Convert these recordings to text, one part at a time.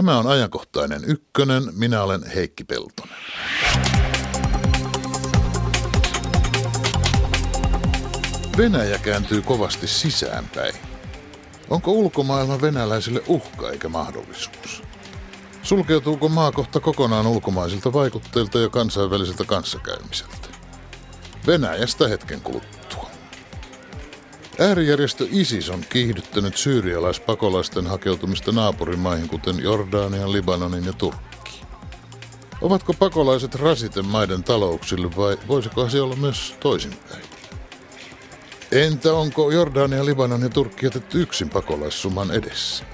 Tämä on ajankohtainen ykkönen. Minä olen Heikki Peltonen. Venäjä kääntyy kovasti sisäänpäin. Onko ulkomaailma venäläisille uhka eikä mahdollisuus? Sulkeutuuko maa kohta kokonaan ulkomaisilta vaikutteilta ja kansainväliseltä kanssakäymiseltä? Venäjästä hetken kuluttua. Äärijärjestö ISIS on kiihdyttänyt syyrialaispakolaisten hakeutumista naapurimaihin, kuten Jordanian, Libanonin ja Turkkiin. Ovatko pakolaiset rasiten maiden talouksille vai voisiko se olla myös toisinpäin? Entä onko Jordania, Libanon ja Turkki jätetty yksin pakolaissuman edessä?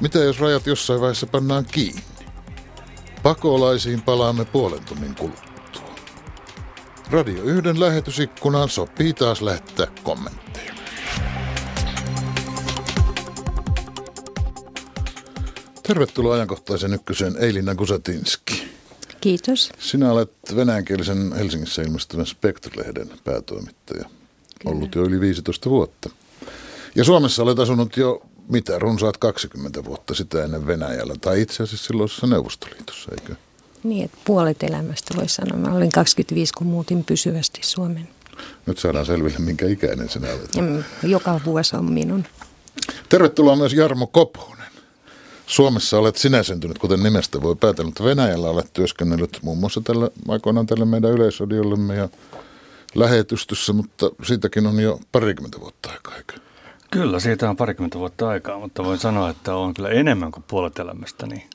Mitä jos rajat jossain vaiheessa pannaan kiinni? Pakolaisiin palaamme puolen tunnin kuluttua. Radio yhden lähetysikkunaan sopii taas lähettää kommentteja. Tervetuloa ajankohtaisen ykkösen Eilina Kusatinski. Kiitos. Sinä olet venäjänkielisen Helsingissä ilmestyvän Spektr-lehden päätoimittaja. Kyllä. Ollut jo yli 15 vuotta. Ja Suomessa olet asunut jo mitä, runsaat 20 vuotta sitä ennen Venäjällä, tai itse asiassa silloisessa Neuvostoliitossa, eikö? Niin, että puolet elämästä voi sanoa. Mä olin 25, kun muutin pysyvästi Suomen. Nyt saadaan selville, minkä ikäinen sinä olet. Ja joka vuosi on minun. Tervetuloa myös Jarmo Kophonen. Suomessa olet sinä syntynyt, kuten nimestä voi päätellä, mutta Venäjällä olet työskennellyt muun muassa tällä, aikoinaan tällä meidän yleisodiollemme ja lähetystyssä, mutta siitäkin on jo parikymmentä vuotta aikaa, eikö? Kyllä, siitä on parikymmentä vuotta aikaa, mutta voin sanoa, että on kyllä enemmän kuin puolet elämästäni niin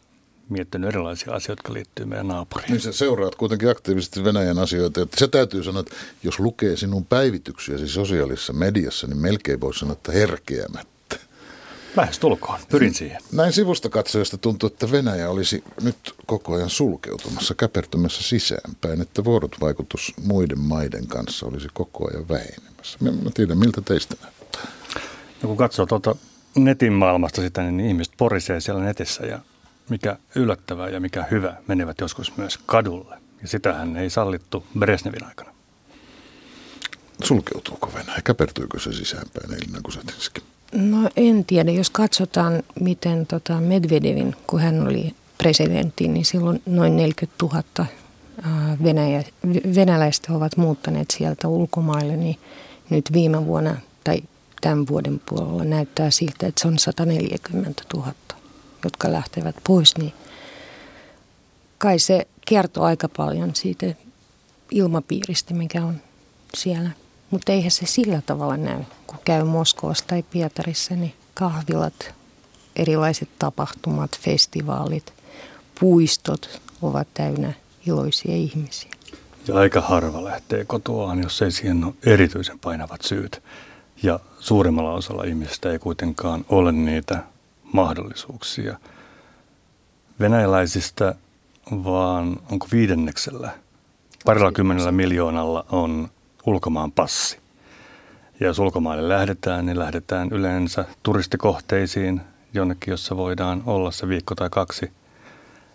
miettinyt erilaisia asioita, jotka liittyy meidän naapuriin. Niin sä seuraat kuitenkin aktiivisesti Venäjän asioita. Että se täytyy sanoa, että jos lukee sinun päivityksiäsi sosiaalisessa mediassa, niin melkein voi sanoa, että herkeämättä. Lähes tulkoon, pyrin siihen. Näin sivusta katsojasta tuntuu, että Venäjä olisi nyt koko ajan sulkeutumassa, käpertymässä sisäänpäin, että vuorotvaikutus muiden maiden kanssa olisi koko ajan vähenemässä. Mä tiedän, miltä teistä näyttää. No kun katsoo tuota netin maailmasta sitä, niin ihmiset porisee siellä netissä ja mikä yllättävää ja mikä hyvä menevät joskus myös kadulle. Ja sitähän ei sallittu Brezhnevin aikana. Sulkeutuuko Venäjä? Käpertyykö se sisäänpäin Elina Kusetinski? No en tiedä. Jos katsotaan, miten tota Medvedevin, kun hän oli presidentti, niin silloin noin 40 000 Venäjä, venäläistä ovat muuttaneet sieltä ulkomaille, niin nyt viime vuonna tai tämän vuoden puolella näyttää siltä, että se on 140 000, jotka lähtevät pois, niin kai se kertoo aika paljon siitä ilmapiiristä, mikä on siellä. Mutta eihän se sillä tavalla näy, kun käy Moskovassa tai Pietarissa, niin kahvilat, erilaiset tapahtumat, festivaalit, puistot ovat täynnä iloisia ihmisiä. Ja aika harva lähtee kotoaan, jos ei siihen ole erityisen painavat syyt. Ja suurimmalla osalla ihmisistä ei kuitenkaan ole niitä mahdollisuuksia. Venäläisistä vaan onko viidenneksellä, parilla kymmenellä miljoonalla on ulkomaan passi. Ja jos ulkomaille lähdetään, niin lähdetään yleensä turistikohteisiin jonnekin, jossa voidaan olla se viikko tai kaksi.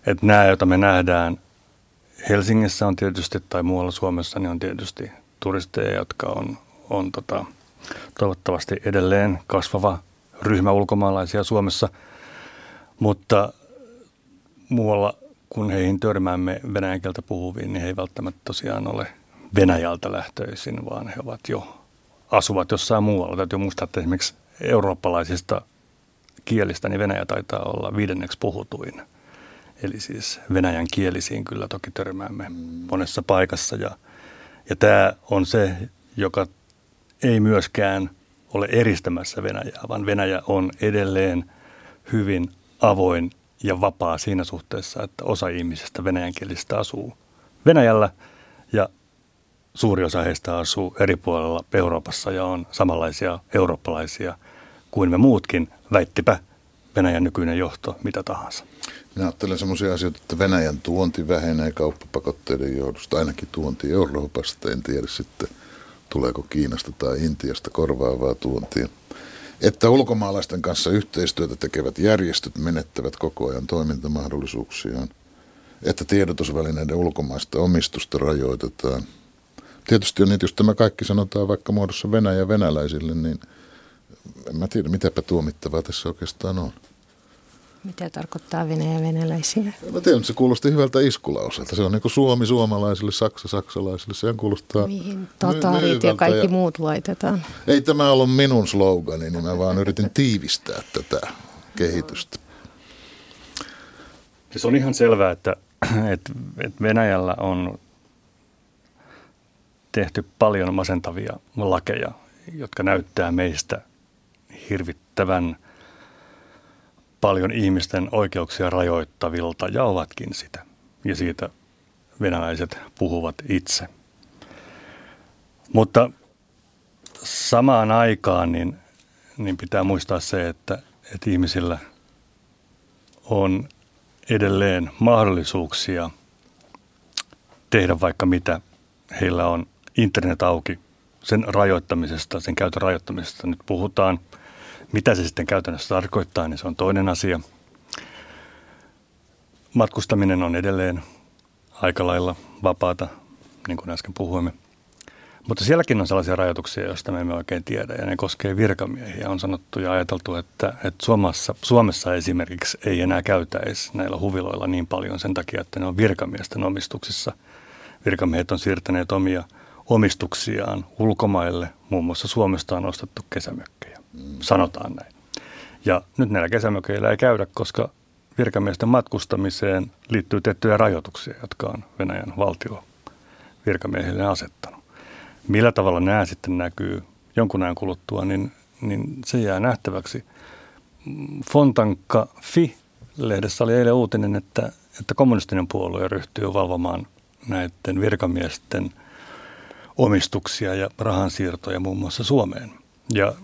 Että nämä, joita me nähdään Helsingissä on tietysti, tai muualla Suomessa, niin on tietysti turisteja, jotka on, on tota, toivottavasti edelleen kasvava ryhmä ulkomaalaisia Suomessa. Mutta muualla, kun heihin törmäämme venäjän kieltä puhuviin, niin he ei välttämättä tosiaan ole Venäjältä lähtöisin, vaan he ovat jo asuvat jossain muualla. Täytyy muistaa, että esimerkiksi eurooppalaisista kielistä niin Venäjä taitaa olla viidenneksi puhutuin. Eli siis venäjän kielisiin kyllä toki törmäämme monessa paikassa. Ja, ja tämä on se, joka ei myöskään ole eristämässä Venäjää, vaan Venäjä on edelleen hyvin avoin ja vapaa siinä suhteessa, että osa ihmisistä venäjänkielisistä asuu Venäjällä ja suuri osa heistä asuu eri puolilla Euroopassa ja on samanlaisia eurooppalaisia kuin me muutkin, väittipä Venäjän nykyinen johto mitä tahansa. Minä ajattelen sellaisia asioita, että Venäjän tuonti vähenee kauppapakotteiden johdosta, ainakin tuonti Euroopasta, en tiedä sitten tuleeko Kiinasta tai Intiasta korvaavaa tuontia. Että ulkomaalaisten kanssa yhteistyötä tekevät järjestöt menettävät koko ajan toimintamahdollisuuksiaan. Että tiedotusvälineiden ulkomaista omistusta rajoitetaan – tietysti on, että jos tämä kaikki sanotaan vaikka muodossa Venäjä venäläisille, niin en mä tiedä, mitäpä tuomittavaa tässä oikeastaan on. Mitä tarkoittaa Venäjä venäläisille? Mä tiedän, että se kuulosti hyvältä iskulauselta. Se on niin kuin Suomi suomalaisille, Saksa saksalaisille. Sehän kuulostaa Mihin tatarit ja kaikki ja... muut laitetaan. Ei tämä ollut minun slogani, niin mä vaan yritin tiivistää tätä kehitystä. Se on ihan selvää, että, että, että Venäjällä on tehty paljon masentavia lakeja, jotka näyttää meistä hirvittävän paljon ihmisten oikeuksia rajoittavilta ja ovatkin sitä. Ja siitä venäläiset puhuvat itse. Mutta samaan aikaan niin, niin pitää muistaa se, että, että ihmisillä on edelleen mahdollisuuksia tehdä vaikka mitä. Heillä on internet auki sen rajoittamisesta, sen käytön rajoittamisesta. Nyt puhutaan, mitä se sitten käytännössä tarkoittaa, niin se on toinen asia. Matkustaminen on edelleen aika lailla vapaata, niin kuin äsken puhuimme. Mutta sielläkin on sellaisia rajoituksia, joista me emme oikein tiedä, ja ne koskee virkamiehiä. On sanottu ja ajateltu, että, että Suomessa, Suomessa esimerkiksi ei enää käytäisi näillä huviloilla niin paljon sen takia, että ne on virkamiesten omistuksissa. Virkamiehet on siirtäneet omia omistuksiaan ulkomaille. Muun muassa Suomesta on ostettu kesämökkejä, sanotaan näin. Ja nyt näillä kesämökeillä ei käydä, koska virkamiesten matkustamiseen liittyy tiettyjä rajoituksia, jotka on Venäjän valtio virkamiehille asettanut. Millä tavalla nämä sitten näkyy jonkun ajan kuluttua, niin, niin se jää nähtäväksi. Fontanka Fi-lehdessä oli eilen uutinen, että, että kommunistinen puolue ryhtyy valvomaan näiden virkamiesten – omistuksia ja rahansiirtoja muun muassa Suomeen. Ja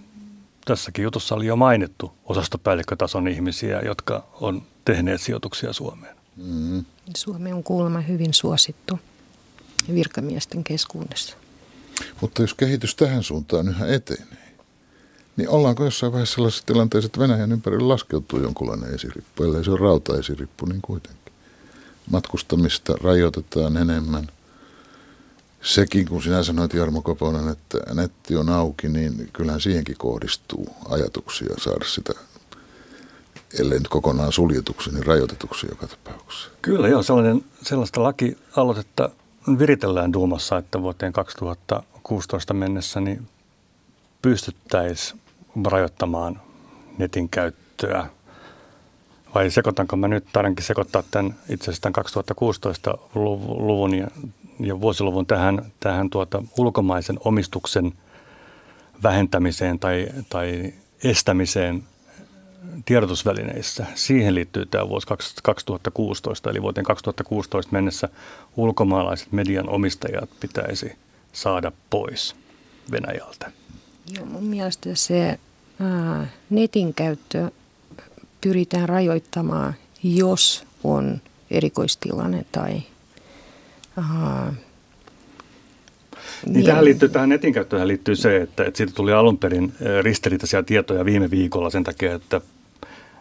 tässäkin jutussa oli jo mainittu osastopäällikkötason ihmisiä, jotka on tehneet sijoituksia Suomeen. Mm. Suomi on kuulemma hyvin suosittu virkamiesten keskuudessa. Mutta jos kehitys tähän suuntaan yhä etenee, niin ollaanko jossain vaiheessa sellaisessa tilanteessa, että Venäjän ympärillä laskeutuu jonkunlainen esirippu, ellei se on rautaesirippu, niin kuitenkin. Matkustamista rajoitetaan enemmän – sekin, kun sinä sanoit Jarmo Koponen, että netti on auki, niin kyllähän siihenkin kohdistuu ajatuksia saada sitä, ellei nyt kokonaan suljetuksi, niin rajoitetuksi joka tapauksessa. Kyllä joo, sellainen, sellaista lakialoitetta viritellään Duumassa, että vuoteen 2016 mennessä niin pystyttäisiin rajoittamaan netin käyttöä. Vai sekoitanko mä nyt, taidankin sekoittaa tämän itse asiassa tämän 2016 luvun ja ja vuosiluvun tähän, tähän tuota ulkomaisen omistuksen vähentämiseen tai, tai estämiseen tiedotusvälineissä. Siihen liittyy tämä vuosi 2016, eli vuoteen 2016 mennessä ulkomaalaiset median omistajat pitäisi saada pois Venäjältä. Joo, mun mielestä se ää, netin käyttö pyritään rajoittamaan, jos on erikoistilanne tai Aha. Niin, tähän liittyy, tähän netin käyttöön liittyy se, että, että siitä tuli alun perin ristiriitaisia tietoja viime viikolla sen takia, että,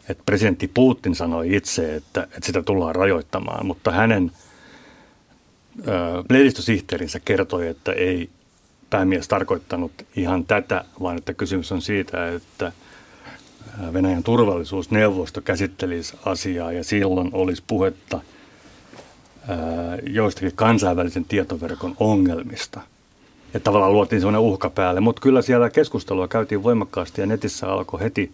että presidentti Putin sanoi itse, että, että sitä tullaan rajoittamaan, mutta hänen lehdistösihteerinsä kertoi, että ei päämies tarkoittanut ihan tätä, vaan että kysymys on siitä, että Venäjän turvallisuusneuvosto käsittelisi asiaa ja silloin olisi puhetta – joistakin kansainvälisen tietoverkon ongelmista. Ja tavallaan luotiin sellainen uhka päälle. Mutta kyllä siellä keskustelua käytiin voimakkaasti ja netissä alkoi heti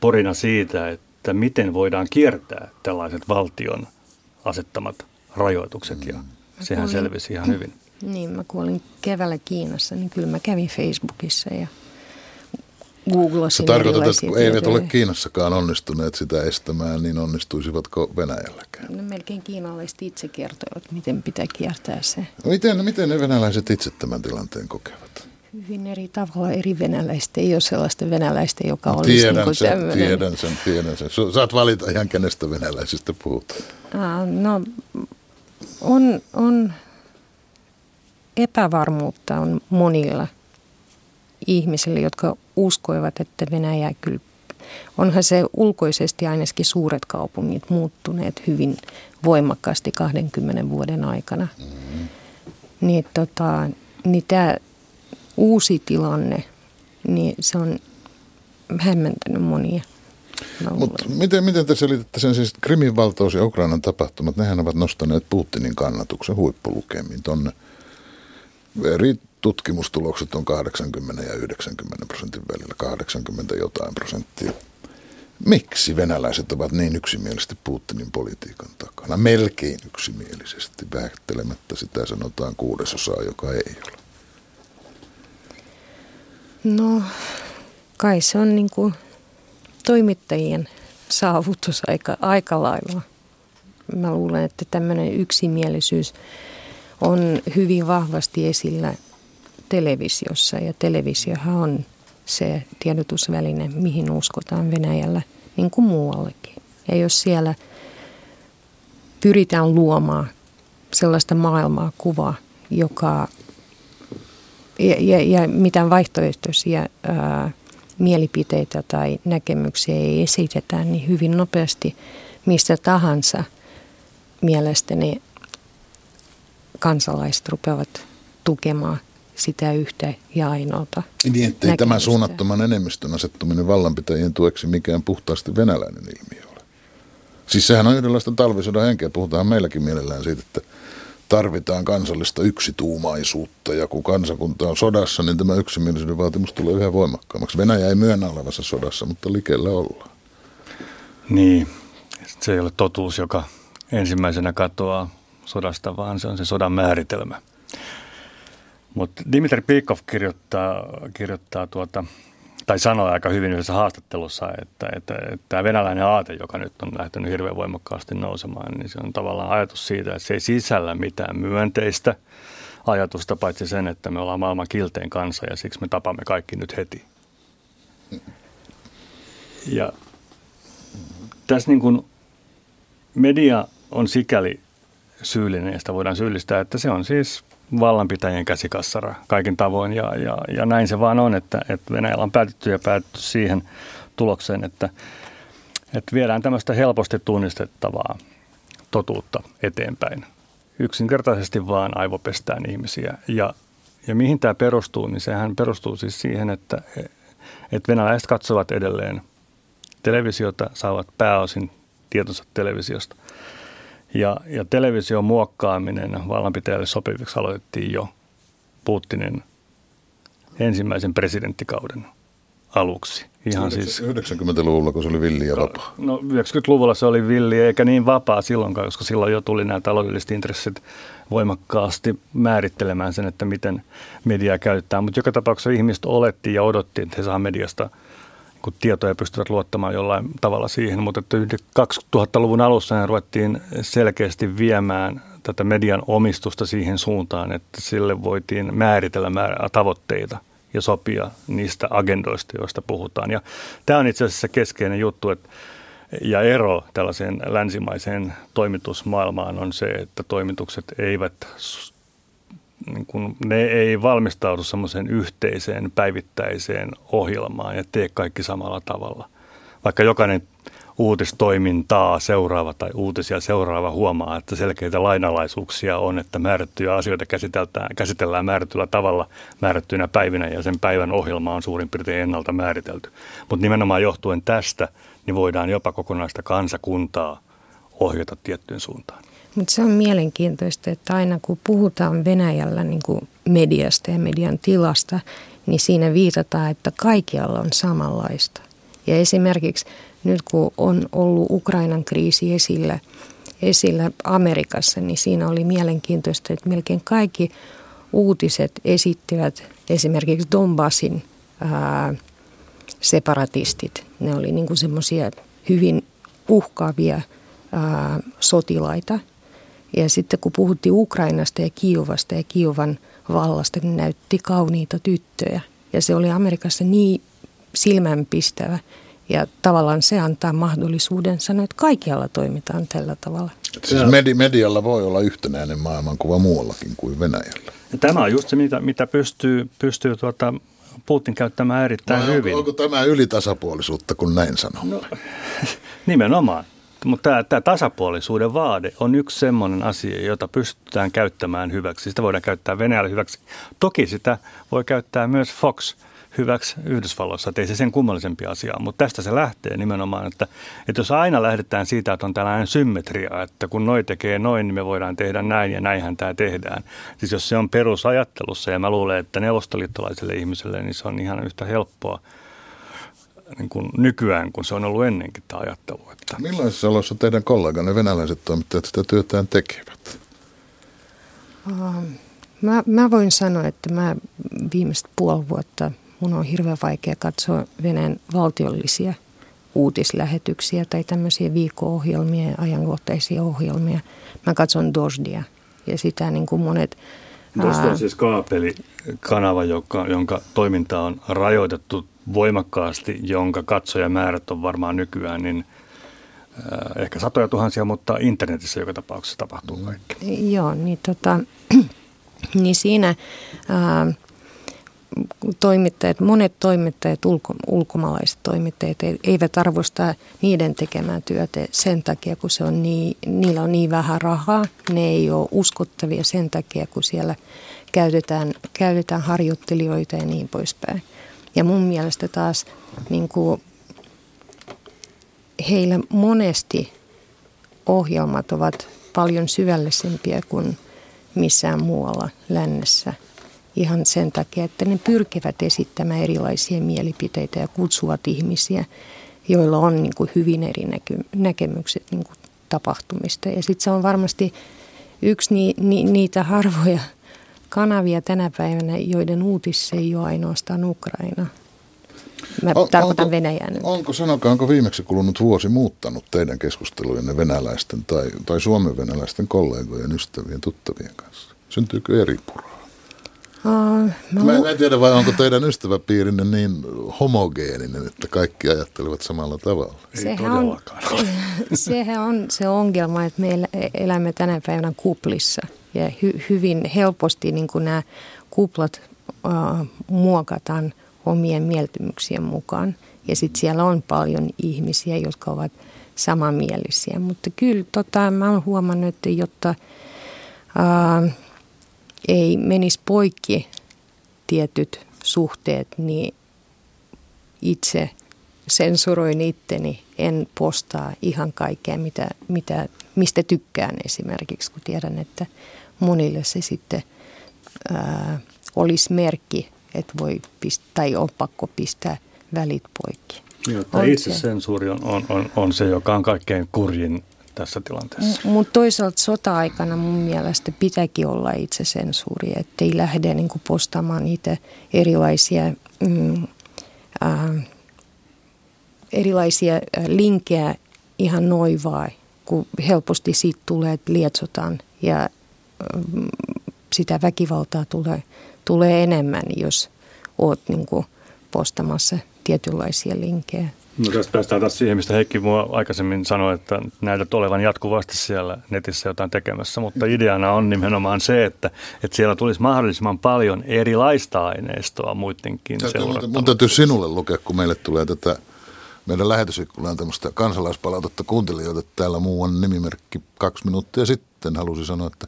porina siitä, että miten voidaan kiertää tällaiset valtion asettamat rajoitukset. Ja sehän selvisi ihan hyvin. Niin, mä kuolin keväällä Kiinassa, niin kyllä mä kävin Facebookissa ja googlasin Se tarkoittaa, että kun eivät ole Kiinassakaan onnistuneet sitä estämään, niin onnistuisivatko Venäjälläkään? No melkein kiinalaiset itse kertoivat, miten pitää kiertää se. Miten, miten ne venäläiset itse tämän tilanteen kokevat? Hyvin eri tavalla eri venäläistä. Ei ole sellaista venäläistä, joka no, olisi tiedän niin sen, tämmöinen. Tiedän sen, tiedän sen. Saat valita ihan kenestä venäläisistä puhut. Ah, no, on, on epävarmuutta on monilla – ihmisille, jotka uskoivat, että Venäjä kyllä, onhan se ulkoisesti ainakin suuret kaupungit muuttuneet hyvin voimakkaasti 20 vuoden aikana. Mm-hmm. Niin, tota, niin tämä uusi tilanne, niin se on hämmentänyt monia. Mutta miten, miten te selitätte sen siis Krimin valtaus ja Ukrainan tapahtumat, nehän ovat nostaneet Putinin kannatuksen huippulukemiin tonne. Tutkimustulokset on 80 ja 90 prosentin välillä, 80 jotain prosenttia. Miksi venäläiset ovat niin yksimielisesti Putinin politiikan takana? Melkein yksimielisesti, vähättelemättä sitä sanotaan kuudesosaa, joka ei ole. No, kai se on niin kuin toimittajien saavutus aika, aika lailla. Mä luulen, että tämmöinen yksimielisyys on hyvin vahvasti esillä televisiossa ja televisiohan on se tiedotusväline, mihin uskotaan Venäjällä niin kuin muuallekin. Ja jos siellä pyritään luomaan sellaista maailmaa kuvaa, joka ja, ja, ja mitään vaihtoehtoisia ää, mielipiteitä tai näkemyksiä ei esitetä, niin hyvin nopeasti mistä tahansa mielestäni kansalaiset rupeavat tukemaan sitä yhtä ja ainoata Niin, ettei tämä suunnattoman enemmistön asettuminen vallanpitäjien tueksi mikään puhtaasti venäläinen ilmiö ole. Siis sehän on yhdenlaista talvisodan henkeä. Puhutaan meilläkin mielellään siitä, että tarvitaan kansallista yksituumaisuutta ja kun kansakunta on sodassa, niin tämä yksimielisyyden vaatimus tulee yhä voimakkaammaksi. Venäjä ei myönnä olevansa sodassa, mutta likellä ollaan. Niin, se ei ole totuus, joka ensimmäisenä katoaa sodasta, vaan se on se sodan määritelmä. Mutta Dimitri Pikov kirjoittaa, kirjoittaa tuota, tai sanoi aika hyvin yhdessä haastattelussa, että, että, että venäläinen aate, joka nyt on lähtenyt hirveän voimakkaasti nousemaan, niin se on tavallaan ajatus siitä, että se ei sisällä mitään myönteistä ajatusta, paitsi sen, että me ollaan maailman kilteen kanssa ja siksi me tapamme kaikki nyt heti. Ja tässä niin kuin media on sikäli syyllinen ja sitä voidaan syyllistää, että se on siis vallanpitäjien käsikassara kaikin tavoin ja, ja, ja näin se vaan on, että, että Venäjällä on päätetty ja päätetty siihen tulokseen, että, että viedään tämmöistä helposti tunnistettavaa totuutta eteenpäin. Yksinkertaisesti vaan aivopestään ihmisiä. Ja, ja mihin tämä perustuu, niin sehän perustuu siis siihen, että, että venäläiset katsovat edelleen televisiota, saavat pääosin tietonsa televisiosta – ja, ja television muokkaaminen vallanpitäjälle sopiviksi aloitettiin jo Putinin ensimmäisen presidenttikauden aluksi. Ihan 90-luvulla, siis, kun se oli villi ja vapaa. No 90-luvulla se oli villi eikä niin vapaa silloinkaan, koska silloin jo tuli nämä taloudelliset intressit voimakkaasti määrittelemään sen, että miten mediaa käyttää. Mutta joka tapauksessa ihmiset oletti ja odotti, että he saa mediasta – kun tietoja pystyvät luottamaan jollain tavalla siihen, mutta että 2000-luvun alussa ruvettiin selkeästi viemään tätä median omistusta siihen suuntaan, että sille voitiin määritellä määrä, tavoitteita ja sopia niistä agendoista, joista puhutaan. Ja tämä on itse asiassa keskeinen juttu, että ja ero tällaiseen länsimaiseen toimitusmaailmaan on se, että toimitukset eivät niin kun ne ei valmistaudu semmoiseen yhteiseen päivittäiseen ohjelmaan ja tee kaikki samalla tavalla. Vaikka jokainen uutistoimintaa seuraava tai uutisia seuraava huomaa, että selkeitä lainalaisuuksia on, että määrättyjä asioita käsitellään, käsitellään määrätyllä tavalla määrättyinä päivinä ja sen päivän ohjelma on suurin piirtein ennalta määritelty. Mutta nimenomaan johtuen tästä, niin voidaan jopa kokonaista kansakuntaa ohjata tiettyyn suuntaan. Mutta se on mielenkiintoista, että aina kun puhutaan Venäjällä niin kuin mediasta ja median tilasta, niin siinä viitataan, että kaikkialla on samanlaista. Ja esimerkiksi nyt kun on ollut Ukrainan kriisi esillä, esillä Amerikassa, niin siinä oli mielenkiintoista, että melkein kaikki uutiset esittivät esimerkiksi Donbassin ää, separatistit. Ne oli niin semmoisia hyvin uhkaavia ää, sotilaita – ja sitten kun puhuttiin Ukrainasta ja Kiovasta ja Kiovan vallasta, niin näytti kauniita tyttöjä. Ja se oli Amerikassa niin silmänpistävä. Ja tavallaan se antaa mahdollisuuden sanoa, että kaikkialla toimitaan tällä tavalla. Siis medi- medialla voi olla yhtenäinen maailmankuva muuallakin kuin Venäjällä. Ja tämä on just se, mitä, mitä pystyy, pystyy tuota Putin käyttämään erittäin Vai hyvin. Onko, onko tämä ylitasapuolisuutta, kun näin sanon? No, nimenomaan. Mutta tämä, tämä tasapuolisuuden vaade on yksi sellainen asia, jota pystytään käyttämään hyväksi. Sitä voidaan käyttää Venäjällä hyväksi. Toki sitä voi käyttää myös Fox hyväksi Yhdysvalloissa. Että ei se sen kummallisempi asia mutta tästä se lähtee nimenomaan, että, että jos aina lähdetään siitä, että on tällainen symmetria, että kun noi tekee noin, niin me voidaan tehdä näin ja näinhän tämä tehdään. Siis jos se on perusajattelussa ja mä luulen, että neuvostoliittolaiselle ihmiselle, niin se on ihan yhtä helppoa niin kuin nykyään, kun se on ollut ennenkin tämä ajattelu. Että. Millaisessa olossa teidän kolleganne venäläiset toimittajat sitä työtään tekevät? Uh, mä, mä voin sanoa, että mä viimeiset puoli vuotta, mun on hirveän vaikea katsoa Venäjän valtiollisia uutislähetyksiä tai tämmöisiä viikko-ohjelmia ja ajankohtaisia ohjelmia. Mä katson Dosdia ja sitä niin kuin monet... Dosti on siis kaapelikanava, joka, jonka toiminta on rajoitettu voimakkaasti, jonka katsojamäärät on varmaan nykyään, niin äh, ehkä satoja tuhansia, mutta internetissä joka tapauksessa tapahtuu kaikki. Joo, niin, tota, niin siinä ää, äh, toimittajat, monet toimittajat, ulko, ulkomaalaiset toimittajat eivät arvosta niiden tekemää työtä sen takia, kun se on niin, niillä on niin vähän rahaa. Ne ei ole uskottavia sen takia, kun siellä käytetään, käytetään harjoittelijoita ja niin poispäin. Ja mun mielestä taas niin kuin, heillä monesti ohjelmat ovat paljon syvällisempiä kuin missään muualla lännessä. Ihan sen takia, että ne pyrkivät esittämään erilaisia mielipiteitä ja kutsuvat ihmisiä, joilla on niin kuin hyvin eri näky- näkemykset niin kuin tapahtumista. Ja sitten se on varmasti yksi ni- ni- niitä harvoja kanavia tänä päivänä, joiden uutissa ei ole ainoastaan Ukraina. Mä on, tarkoitan onko, Venäjän. Onko, sanokaa, onko viimeksi kulunut vuosi muuttanut teidän keskustelujenne venäläisten tai, tai suomen venäläisten kollegojen, ystävien, tuttavien kanssa? Syntyykö eri puraa? Uh, mä, mä, en tiedä, vai onko teidän ystäväpiirinne niin homogeeninen, että kaikki ajattelevat samalla tavalla? Sehän on, sehän on se ongelma, että me elämme tänä päivänä kuplissa – ja hy, hyvin helposti niin kuin nämä kuplat uh, muokataan omien mieltymyksien mukaan. Ja sitten siellä on paljon ihmisiä, jotka ovat samanmielisiä. Mutta kyllä tota, mä oon huomannut, että jotta uh, ei menisi poikki tietyt suhteet, niin itse sensuroin itteni, en postaa ihan kaikkea, mitä, mitä, mistä tykkään esimerkiksi, kun tiedän, että monille se sitten ää, olisi merkki, että voi pistää, tai on pakko pistää välit poikki. Joo, itse sensuuri on, on, on, on se, joka on kaikkein kurjin tässä tilanteessa. Mutta toisaalta sota-aikana mun mielestä pitääkin olla itse sensuuri, ettei lähde niin kuin postaamaan niitä erilaisia, mm, äh, erilaisia linkkejä ihan noin vaan, kun helposti siitä tulee, että lietsotaan ja sitä väkivaltaa tulee, tulee enemmän, jos oot niin kuin postamassa tietynlaisia linkkejä. No tästä päästään taas siihen, mistä Heikki mua aikaisemmin sanoi, että näytät olevan jatkuvasti siellä netissä jotain tekemässä, mutta ideana on nimenomaan se, että, että siellä tulisi mahdollisimman paljon erilaista aineistoa muidenkin seurattavasti. Mun täytyy sinulle lukea, kun meille tulee tätä meidän lähetysikkunaan tämmöistä kansalaispalautetta kuuntelijoita. Täällä muu on nimimerkki kaksi minuuttia sitten halusi sanoa, että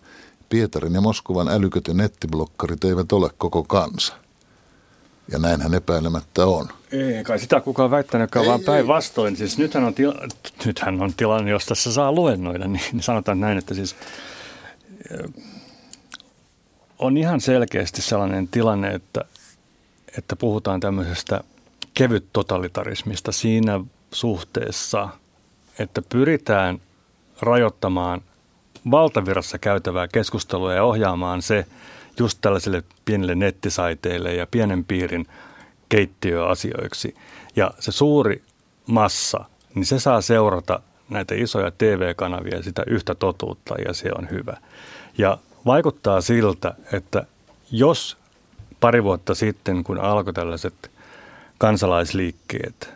Pietarin ja Moskovan älyköt ja nettiblokkarit eivät ole koko kansa. Ja näinhän epäilemättä on. Ei kai sitä kukaan väittänytkään, vaan päinvastoin. Siis nythän on, tila, nythän on tilanne, jos tässä saa luennoida, niin sanotaan näin, että siis on ihan selkeästi sellainen tilanne, että, että puhutaan tämmöisestä kevyt totalitarismista siinä suhteessa, että pyritään rajoittamaan – valtavirassa käytävää keskustelua ja ohjaamaan se just tällaisille pienille nettisaiteille ja pienen piirin keittiöasioiksi. Ja se suuri massa, niin se saa seurata näitä isoja TV-kanavia sitä yhtä totuutta ja se on hyvä. Ja vaikuttaa siltä, että jos pari vuotta sitten, kun alkoi tällaiset kansalaisliikkeet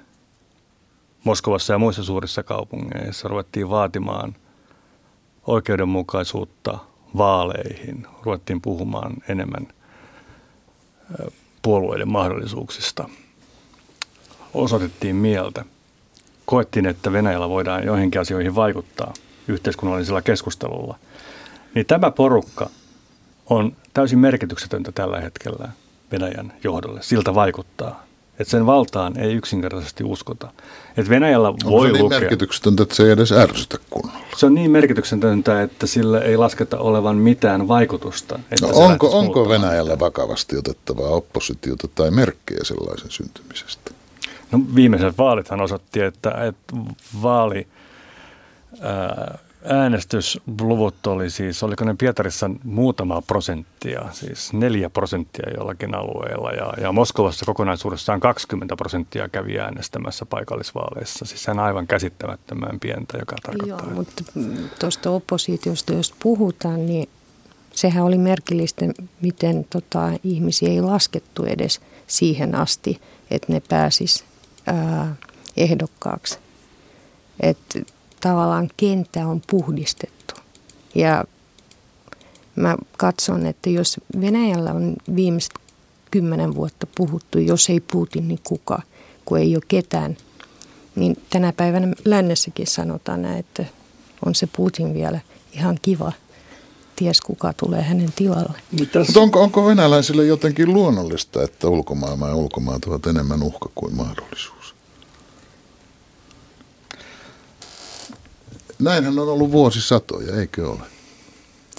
Moskovassa ja muissa suurissa kaupungeissa, ruvettiin vaatimaan – oikeudenmukaisuutta vaaleihin. Ruvettiin puhumaan enemmän puolueiden mahdollisuuksista. Osoitettiin mieltä. Koettiin, että Venäjällä voidaan joihinkin asioihin vaikuttaa yhteiskunnallisella keskustelulla. Niin tämä porukka on täysin merkityksetöntä tällä hetkellä. Venäjän johdolle. Siltä vaikuttaa. Että sen valtaan ei yksinkertaisesti uskota. Että Venäjällä Onko voi se niin lukea... merkityksetöntä, että se ei edes ärsytä kunnolla? Se on niin merkityksetöntä, että sillä ei lasketa olevan mitään vaikutusta. Että No onko, onko Venäjällä mitään. vakavasti otettavaa oppositiota tai merkkejä sellaisen syntymisestä? No, viimeiset vaalithan osoitti, että, että vaali, ää, äänestysluvut oli siis, oliko ne Pietarissa muutama prosenttia, siis neljä prosenttia jollakin alueella ja, ja Moskovassa kokonaisuudessaan 20 prosenttia kävi äänestämässä paikallisvaaleissa. Siis se on aivan käsittämättömän pientä, joka tarkoittaa. Joo, mutta tuosta oppositiosta, jos puhutaan, niin sehän oli merkillistä, miten tota, ihmisiä ei laskettu edes siihen asti, että ne pääsis ää, ehdokkaaksi. Että tavallaan kenttä on puhdistettu. Ja mä katson, että jos Venäjällä on viimeiset kymmenen vuotta puhuttu, jos ei Putin, niin kuka, kun ei ole ketään, niin tänä päivänä lännessäkin sanotaan näin, että on se Putin vielä ihan kiva. Ties kuka tulee hänen tilalle. Mutta onko, onko venäläisille jotenkin luonnollista, että ulkomaailma ja ulkomaat ovat enemmän uhka kuin mahdollisuus? Näinhän on ollut vuosisatoja, eikö ole?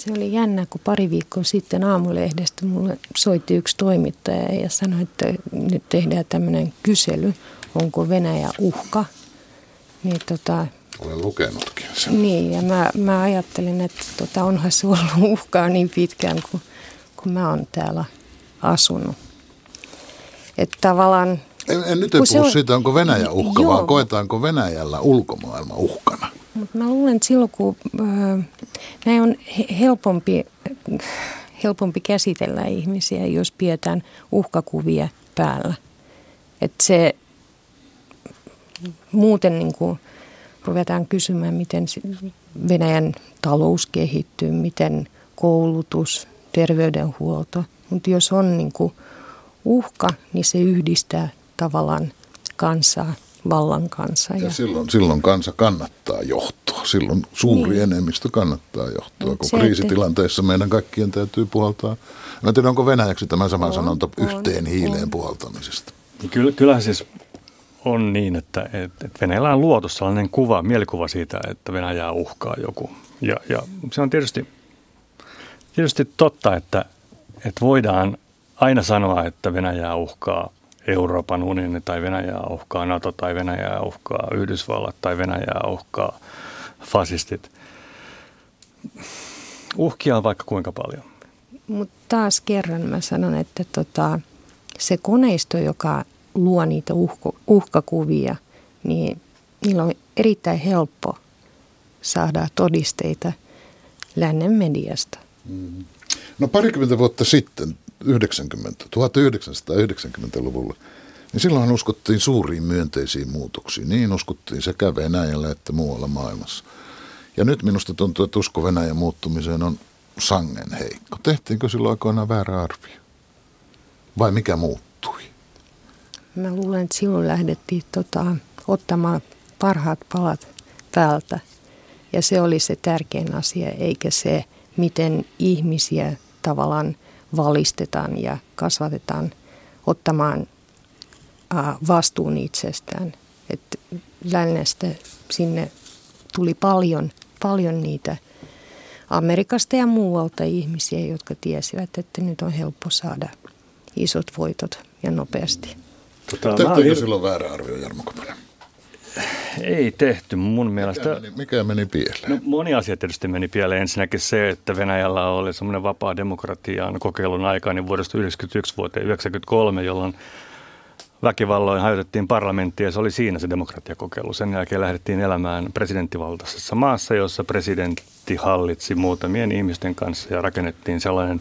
Se oli jännä, kun pari viikkoa sitten aamulehdestä mulle soitti yksi toimittaja ja sanoi, että nyt tehdään tämmöinen kysely, onko Venäjä uhka. Niin, tota, Olen lukenutkin sen. niin ja mä, mä ajattelin, että tota, onhan se ollut uhkaa niin pitkään, kun, kun mä oon täällä asunut. Että tavallaan En, en nyt puhu on- siitä, onko Venäjä uhka, Joo. vaan koetaanko Venäjällä ulkomaailma uhkana? Mutta mä luulen, että silloin kun näin on he- helpompi, helpompi käsitellä ihmisiä, jos pidetään uhkakuvia päällä. Että se muuten niin kuin ruvetaan kysymään, miten Venäjän talous kehittyy, miten koulutus, terveydenhuolto. Mutta jos on niin kuin uhka, niin se yhdistää tavallaan kansaa, vallan kansaa. Ja silloin, silloin kansa kannattaa johtoa. Silloin suuri Niin. enemmistö kannattaa johtoa, kun se, että- kriisitilanteessa meidän kaikkien täytyy puhaltaa. Mä en tiedä, onko venäjäksi tämä sama On, sanonta on, yhteen hiileen on. puhaltamisesta. Kyllä, kyllähän siis on niin, että, että että Venäjällä on luotu sellainen kuva, mielikuva siitä, että Venäjää uhkaa joku. Ja, ja se on tietysti, tietysti totta, että, että voidaan aina sanoa, että Venäjää uhkaa Euroopan unioni tai Venäjää uhkaa NATO tai Venäjää uhkaa Yhdysvallat tai Venäjää uhkaa fasistit. Uhkia on vaikka kuinka paljon. Mutta taas kerran mä sanon, että tota, se koneisto, joka luo niitä uhko, uhkakuvia, niin niillä on erittäin helppo saada todisteita lännen mediasta. No parikymmentä vuotta sitten, 90, 1990-luvulla, niin silloin uskottiin suuriin myönteisiin muutoksiin. Niin uskottiin sekä Venäjällä että muualla maailmassa. Ja nyt minusta tuntuu, että usko Venäjän muuttumiseen on sangen heikko. Tehtiinkö silloin aikoinaan väärä arvio? Vai mikä muuttui? Mä luulen, että silloin lähdettiin tota, ottamaan parhaat palat päältä. Ja se oli se tärkein asia, eikä se, miten ihmisiä tavallaan valistetaan ja kasvatetaan ottamaan vastuun itsestään. Et lännestä sinne tuli paljon, paljon niitä Amerikasta ja muualta ihmisiä, jotka tiesivät, että nyt on helppo saada isot voitot ja nopeasti. Tota, Tehtiinkö hir- silloin väärä arvio, Jarmo Koponen? Ei tehty mun mielestä. Mikä meni, mikä meni pieleen? No, moni asia tietysti meni pieleen. Ensinnäkin se, että Venäjällä oli semmoinen vapaa demokratian kokeilun aika niin vuodesta 1991 vuoteen 1993, jolloin väkivalloin hajotettiin parlamenttia ja se oli siinä se demokratiakokeilu. Sen jälkeen lähdettiin elämään presidenttivaltaisessa maassa, jossa presidentti hallitsi muutamien ihmisten kanssa ja rakennettiin sellainen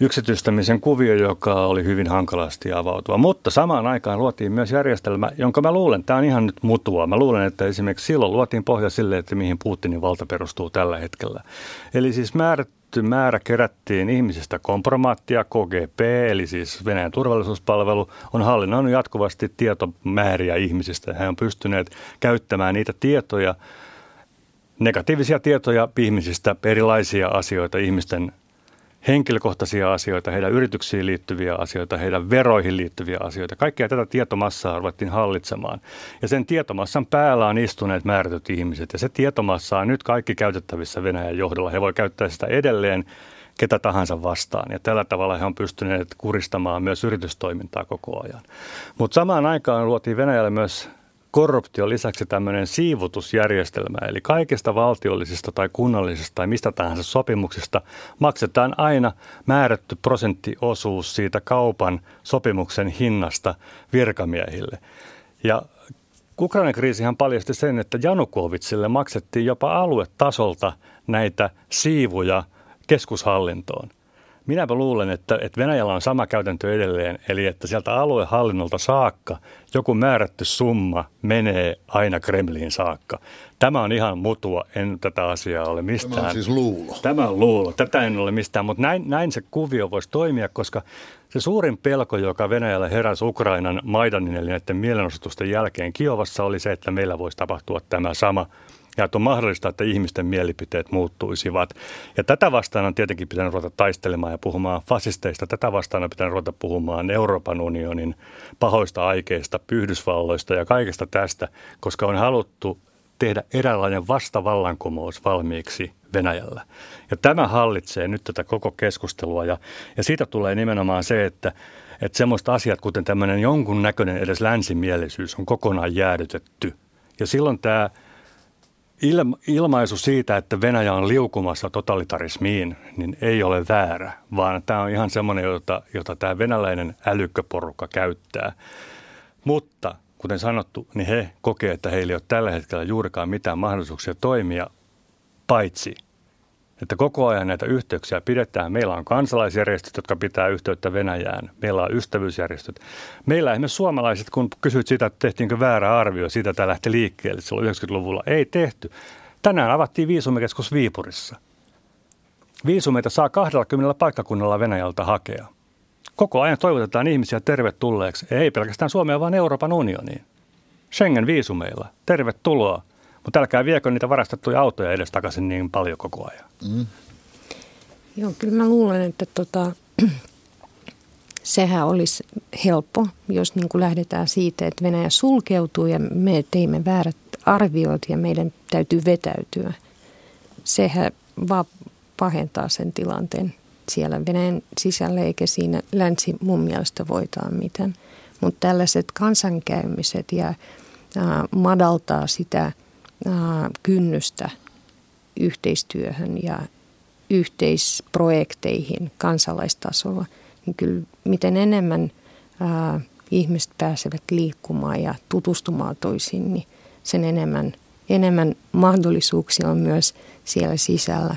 yksityistämisen kuvio, joka oli hyvin hankalasti avautua. Mutta samaan aikaan luotiin myös järjestelmä, jonka mä luulen, tämä on ihan nyt mutua. Mä luulen, että esimerkiksi silloin luotiin pohja sille, että mihin Putinin valta perustuu tällä hetkellä. Eli siis määrätty määrä kerättiin ihmisistä kompromaattia, KGP, eli siis Venäjän turvallisuuspalvelu, on hallinnoinut jatkuvasti tietomääriä ihmisistä. He on pystyneet käyttämään niitä tietoja, negatiivisia tietoja ihmisistä, erilaisia asioita ihmisten henkilökohtaisia asioita, heidän yrityksiin liittyviä asioita, heidän veroihin liittyviä asioita. Kaikkea tätä tietomassaa ruvettiin hallitsemaan. Ja sen tietomassan päällä on istuneet määrätyt ihmiset. Ja se tietomassa on nyt kaikki käytettävissä Venäjän johdolla. He voi käyttää sitä edelleen ketä tahansa vastaan. Ja tällä tavalla he on pystyneet kuristamaan myös yritystoimintaa koko ajan. Mutta samaan aikaan luotiin Venäjälle myös korruptio lisäksi tämmöinen siivutusjärjestelmä, eli kaikista valtiollisista tai kunnallisista tai mistä tahansa sopimuksista maksetaan aina määrätty prosenttiosuus siitä kaupan sopimuksen hinnasta virkamiehille. Ja Ukrainan kriisihan paljasti sen, että Janukovitsille maksettiin jopa aluetasolta näitä siivuja keskushallintoon – Minäpä luulen, että, että Venäjällä on sama käytäntö edelleen, eli että sieltä aluehallinnolta saakka joku määrätty summa menee aina Kremliin saakka. Tämä on ihan mutua, en tätä asiaa ole mistään. Tämä on siis luulo. Tämä on luulo, tätä en ole mistään, mutta näin, näin se kuvio voisi toimia, koska se suurin pelko, joka Venäjällä heräsi Ukrainan Maidanin eli näiden mielenosoitusten jälkeen Kiovassa oli se, että meillä voisi tapahtua tämä sama – ja että on mahdollista, että ihmisten mielipiteet muuttuisivat. Ja tätä vastaan on tietenkin pitänyt ruveta taistelemaan ja puhumaan fasisteista. Tätä vastaan on pitänyt ruveta puhumaan Euroopan unionin pahoista aikeista, Yhdysvalloista ja kaikesta tästä, koska on haluttu tehdä eräänlainen vastavallankumous valmiiksi Venäjällä. Ja tämä hallitsee nyt tätä koko keskustelua ja, ja siitä tulee nimenomaan se, että, että semmoista asiat, kuten tämmöinen jonkunnäköinen edes länsimielisyys on kokonaan jäädytetty. Ja silloin tämä ilmaisu siitä, että Venäjä on liukumassa totalitarismiin, niin ei ole väärä, vaan tämä on ihan semmoinen, jota, jota tämä venäläinen älykköporukka käyttää. Mutta kuten sanottu, niin he kokee, että heillä ei ole tällä hetkellä juurikaan mitään mahdollisuuksia toimia, paitsi että koko ajan näitä yhteyksiä pidetään. Meillä on kansalaisjärjestöt, jotka pitää yhteyttä Venäjään. Meillä on ystävyysjärjestöt. Meillä esimerkiksi suomalaiset, kun kysyit sitä, että tehtiinkö väärä arvio, siitä tämä lähti liikkeelle silloin 90-luvulla. Ei tehty. Tänään avattiin viisumikeskus Viipurissa. Viisumeita saa 20 paikkakunnalla Venäjältä hakea. Koko ajan toivotetaan ihmisiä tervetulleeksi, ei pelkästään Suomea, vaan Euroopan unioniin. Schengen-viisumeilla. Tervetuloa mutta älkää viekö niitä varastettuja autoja edes takaisin niin paljon koko ajan. Mm. Joo, kyllä mä luulen, että tota, sehän olisi helppo, jos niin kuin lähdetään siitä, että Venäjä sulkeutuu ja me teimme väärät arviot ja meidän täytyy vetäytyä. Sehän vaan pahentaa sen tilanteen siellä Venäjän sisällä, eikä siinä länsi mun mielestä voitaa mitään. Mutta tällaiset kansankäymiset ja äh, madaltaa sitä – kynnystä yhteistyöhön ja yhteisprojekteihin kansalaistasolla, niin kyllä miten enemmän ää, ihmiset pääsevät liikkumaan ja tutustumaan toisiin, niin sen enemmän, enemmän mahdollisuuksia on myös siellä sisällä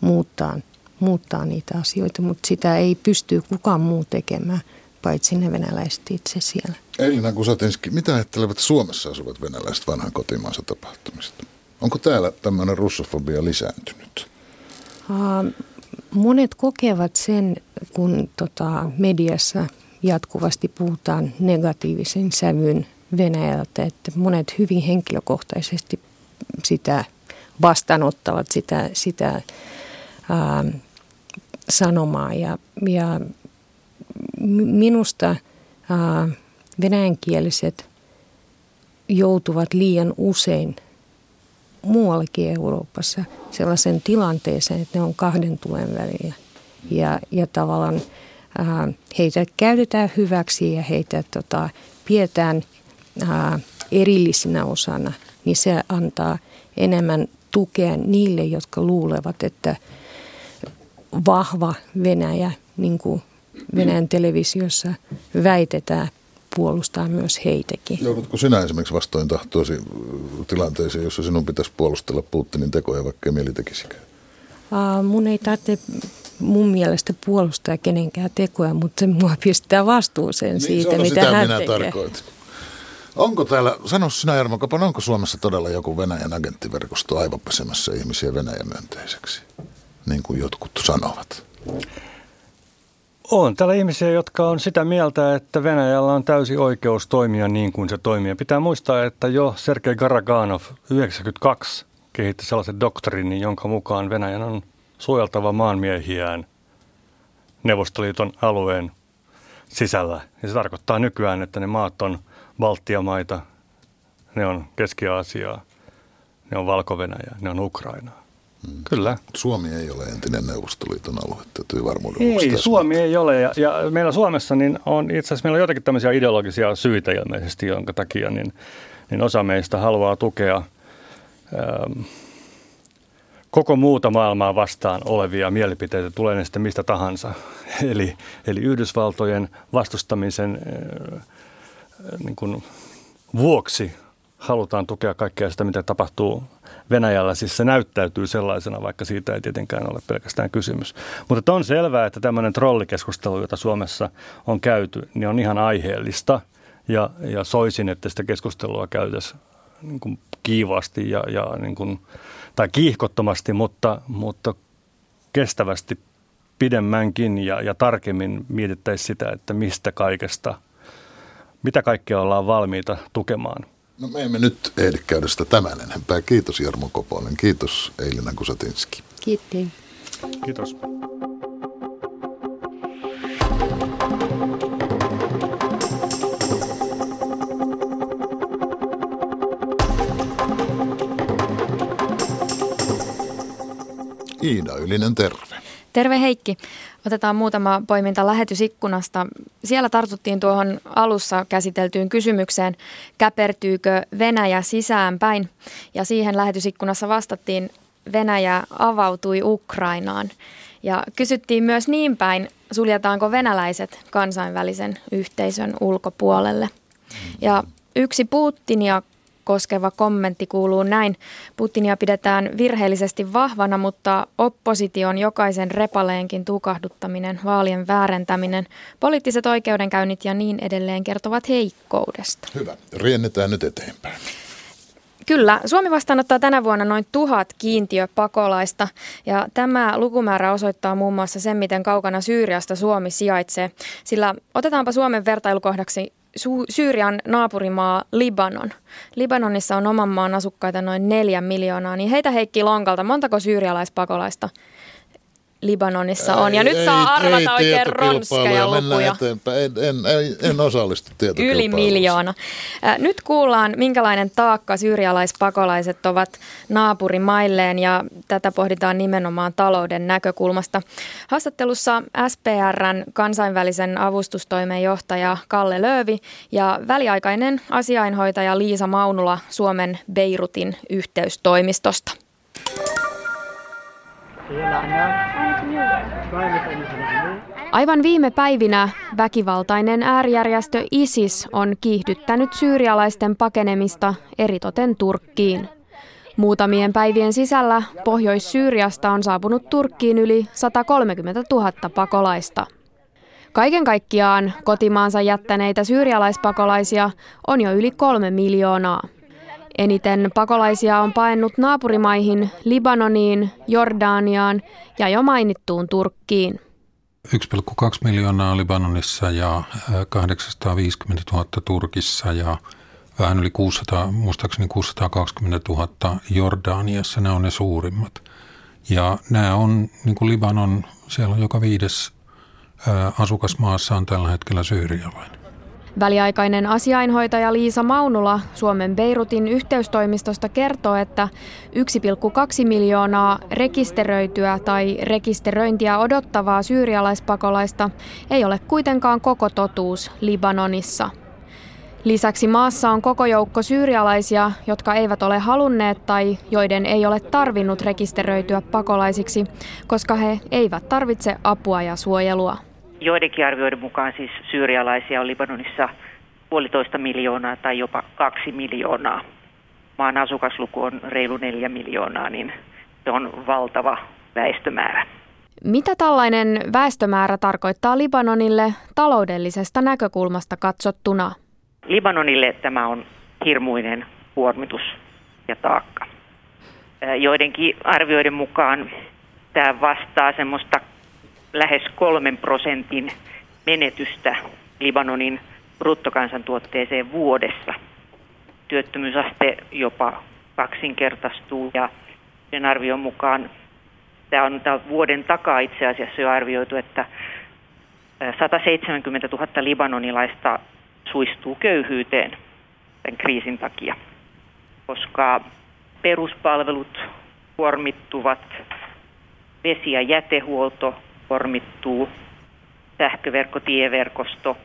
muuttaa, muuttaa niitä asioita, mutta sitä ei pysty kukaan muu tekemään, paitsi ne venäläiset itse siellä. Elina Kusatinski, mitä ajattelevat Suomessa asuvat venäläiset vanhan kotimaansa tapahtumista? Onko täällä tämmöinen russofobia lisääntynyt? Uh, monet kokevat sen, kun tota, mediassa jatkuvasti puhutaan negatiivisen sävyn Venäjältä, että monet hyvin henkilökohtaisesti sitä vastaanottavat sitä, sitä uh, sanomaa. Ja, ja minusta uh, venäjänkieliset joutuvat liian usein muuallakin Euroopassa sellaisen tilanteeseen, että ne on kahden tuen välillä. Ja, ja tavallaan ää, heitä käytetään hyväksi ja heitä tota, pidetään ää, erillisinä osana, niin se antaa enemmän tukea niille, jotka luulevat, että vahva Venäjä, niin kuin Venäjän televisiossa väitetään, puolustaa myös heitäkin. Joudutko sinä esimerkiksi vastoin tahtoisi tilanteeseen, jossa sinun pitäisi puolustella Putinin tekoja, vaikka mieli tekisikään? Uh, mun ei tarvitse mun mielestä puolustaa kenenkään tekoja, mutta se mua pistää vastuuseen niin, siitä, mitä sitä hän minä tekee. Tarkoitin. Onko täällä, sano sinä Jarmo Kapan, onko Suomessa todella joku Venäjän agenttiverkosto aivopesemässä ihmisiä Venäjän myönteiseksi, niin kuin jotkut sanovat? On täällä ihmisiä, jotka on sitä mieltä, että Venäjällä on täysi oikeus toimia niin kuin se toimii. Pitää muistaa, että jo Sergei Garaganov 92 kehitti sellaisen doktriinin, jonka mukaan Venäjän on suojeltava maanmiehiään Neuvostoliiton alueen sisällä. Ja se tarkoittaa nykyään, että ne maat on Baltiamaita, ne on Keski-Aasiaa, ne on valko ne on Ukrainaa. Hmm. Kyllä. Suomi ei ole entinen Neuvostoliiton alue, täytyy varmuuden Ei, Suomi ei ole. Ja, ja meillä Suomessa niin on itse asiassa meillä on jotakin tämmöisiä ideologisia syitä ilmeisesti, jonka takia niin, niin osa meistä haluaa tukea ähm, koko muuta maailmaa vastaan olevia mielipiteitä, tulee ne sitten mistä tahansa. Eli, eli Yhdysvaltojen vastustamisen äh, niin kuin vuoksi halutaan tukea kaikkea sitä, mitä tapahtuu Venäjällä. Siis se näyttäytyy sellaisena, vaikka siitä ei tietenkään ole pelkästään kysymys. Mutta on selvää, että tämmöinen trollikeskustelu, jota Suomessa on käyty, niin on ihan aiheellista. Ja, ja soisin, että sitä keskustelua käytäisiin niin kuin kiivaasti ja, ja niin kuin, tai kiihkottomasti, mutta, mutta kestävästi pidemmänkin ja, ja tarkemmin mietittäisiin sitä, että mistä kaikesta, mitä kaikkea ollaan valmiita tukemaan – No me emme nyt ehdi käydä sitä tämän enempää. Kiitos Jarmo Koponen. Kiitos Eilina Kusatinski. Kiitti. Kiitos. Iida Ylinen, terve. Terve Heikki. Otetaan muutama poiminta lähetysikkunasta. Siellä tartuttiin tuohon alussa käsiteltyyn kysymykseen, käpertyykö Venäjä sisäänpäin. Ja siihen lähetysikkunassa vastattiin, Venäjä avautui Ukrainaan. Ja kysyttiin myös niin päin, suljetaanko venäläiset kansainvälisen yhteisön ulkopuolelle. Ja yksi Putinia koskeva kommentti kuuluu näin. Putinia pidetään virheellisesti vahvana, mutta opposition jokaisen repaleenkin tukahduttaminen, vaalien väärentäminen, poliittiset oikeudenkäynnit ja niin edelleen kertovat heikkoudesta. Hyvä. Riennetään nyt eteenpäin. Kyllä, Suomi vastaanottaa tänä vuonna noin tuhat kiintiöpakolaista ja tämä lukumäärä osoittaa muun muassa sen, miten kaukana Syyriasta Suomi sijaitsee. Sillä otetaanpa Suomen vertailukohdaksi Syyrian naapurimaa Libanon. Libanonissa on oman maan asukkaita noin neljä miljoonaa, niin heitä Heikki Lonkalta, montako syyrialaispakolaista Libanonissa on. Ja ei, nyt ei, saa arvata ei oikein ronskeja lukuja. Eteenpäin. En, en, en, en osallistu Yli miljoona. Nyt kuullaan, minkälainen taakka syyrialaispakolaiset ovat naapurimailleen ja tätä pohditaan nimenomaan talouden näkökulmasta. Haastattelussa SPRn kansainvälisen avustustoimen johtaja Kalle Löövi ja väliaikainen asiainhoitaja Liisa Maunula Suomen Beirutin yhteystoimistosta. Aivan viime päivinä väkivaltainen äärijärjestö ISIS on kiihdyttänyt syyrialaisten pakenemista eritoten Turkkiin. Muutamien päivien sisällä Pohjois-Syyriasta on saapunut Turkkiin yli 130 000 pakolaista. Kaiken kaikkiaan kotimaansa jättäneitä syyrialaispakolaisia on jo yli kolme miljoonaa. Eniten pakolaisia on paennut naapurimaihin Libanoniin, Jordaniaan ja jo mainittuun Turkkiin. 1,2 miljoonaa Libanonissa ja 850 000 Turkissa ja vähän yli 600, muistaakseni 620 000 Jordaniassa. Nämä on ne suurimmat. Ja nämä on, niin kuin Libanon, siellä on joka viides asukas maassa on tällä hetkellä syyrialainen. Väliaikainen asiainhoitaja Liisa Maunula Suomen Beirutin yhteystoimistosta kertoo, että 1,2 miljoonaa rekisteröityä tai rekisteröintiä odottavaa syyrialaispakolaista ei ole kuitenkaan koko totuus Libanonissa. Lisäksi maassa on koko joukko syyrialaisia, jotka eivät ole halunneet tai joiden ei ole tarvinnut rekisteröityä pakolaisiksi, koska he eivät tarvitse apua ja suojelua. Joidenkin arvioiden mukaan siis syyrialaisia on Libanonissa puolitoista miljoonaa tai jopa kaksi miljoonaa. Maan asukasluku on reilu neljä miljoonaa, niin se on valtava väestömäärä. Mitä tällainen väestömäärä tarkoittaa Libanonille taloudellisesta näkökulmasta katsottuna? Libanonille tämä on hirmuinen kuormitus ja taakka. Joidenkin arvioiden mukaan tämä vastaa semmoista lähes kolmen prosentin menetystä Libanonin bruttokansantuotteeseen vuodessa. Työttömyysaste jopa kaksinkertaistuu ja sen arvion mukaan tämä on tämä vuoden takaa itse asiassa jo arvioitu, että 170 000 libanonilaista suistuu köyhyyteen tämän kriisin takia, koska peruspalvelut kuormittuvat, vesi- ja jätehuolto kuormittuu, sähköverkko, tieverkosto.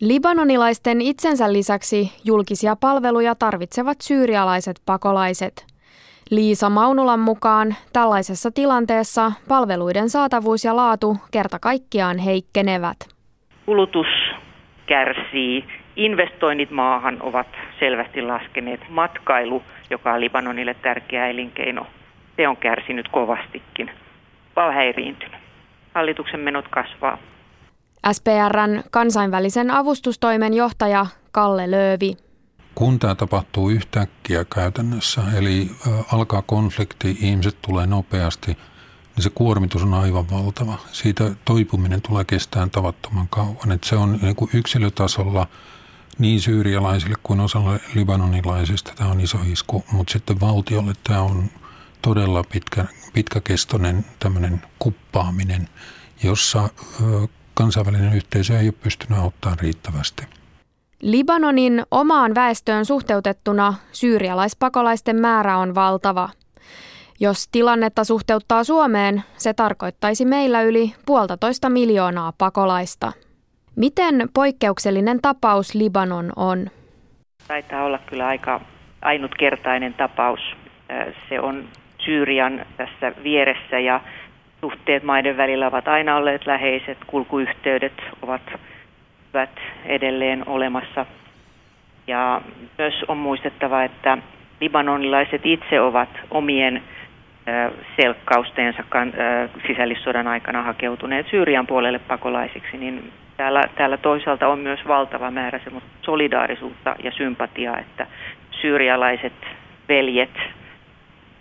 Libanonilaisten itsensä lisäksi julkisia palveluja tarvitsevat syyrialaiset pakolaiset. Liisa Maunulan mukaan tällaisessa tilanteessa palveluiden saatavuus ja laatu kerta kaikkiaan heikkenevät. Kulutus kärsii, investoinnit maahan ovat selvästi laskeneet. Matkailu, joka on Libanonille tärkeä elinkeino, se on kärsinyt kovastikin. On häiriintynyt. Hallituksen menot kasvaa. SPRn kansainvälisen avustustoimen johtaja Kalle Löövi kun tämä tapahtuu yhtäkkiä käytännössä, eli alkaa konflikti, ihmiset tulee nopeasti, niin se kuormitus on aivan valtava. Siitä toipuminen tulee kestään tavattoman kauan. Että se on niin kuin yksilötasolla niin syyrialaisille kuin osalle libanonilaisista tämä on iso isku, mutta sitten valtiolle tämä on todella pitkä, pitkäkestoinen tämmöinen kuppaaminen, jossa kansainvälinen yhteisö ei ole pystynyt auttamaan riittävästi. Libanonin omaan väestöön suhteutettuna syyrialaispakolaisten määrä on valtava. Jos tilannetta suhteuttaa Suomeen, se tarkoittaisi meillä yli puolitoista miljoonaa pakolaista. Miten poikkeuksellinen tapaus Libanon on? Taitaa olla kyllä aika ainutkertainen tapaus. Se on Syyrian tässä vieressä ja suhteet maiden välillä ovat aina olleet läheiset, kulkuyhteydet ovat ovat edelleen olemassa. Ja myös on muistettava, että libanonilaiset itse ovat omien selkkaustensa sisällissodan aikana hakeutuneet Syyrian puolelle pakolaisiksi, niin täällä, täällä toisaalta on myös valtava määrä solidaarisuutta ja sympatiaa, että syyrialaiset veljet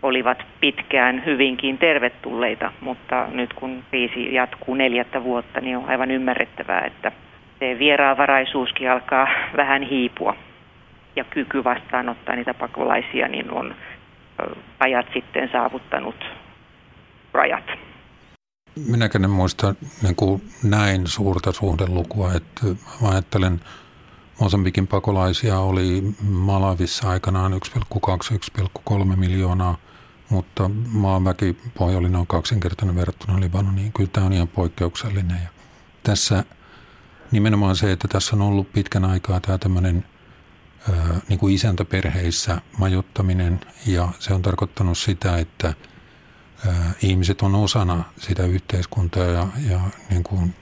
olivat pitkään hyvinkin tervetulleita, mutta nyt kun kriisi jatkuu neljättä vuotta, niin on aivan ymmärrettävää, että se vieraanvaraisuuskin alkaa vähän hiipua ja kyky vastaanottaa niitä pakolaisia niin on ajat sitten saavuttanut rajat. Minäkin en muista niin kuin näin suurta suhdelukua, että mä ajattelen, Mosambikin pakolaisia oli Malavissa aikanaan 1,2-1,3 miljoonaa, mutta maanväki oli noin kaksinkertainen verrattuna Libanoniin. Kyllä tämä on ihan poikkeuksellinen. Ja tässä nimenomaan se, että tässä on ollut pitkän aikaa tämä tämmöinen niin kuin isäntäperheissä majottaminen ja se on tarkoittanut sitä, että ihmiset on osana sitä yhteiskuntaa ja, ja niin kuin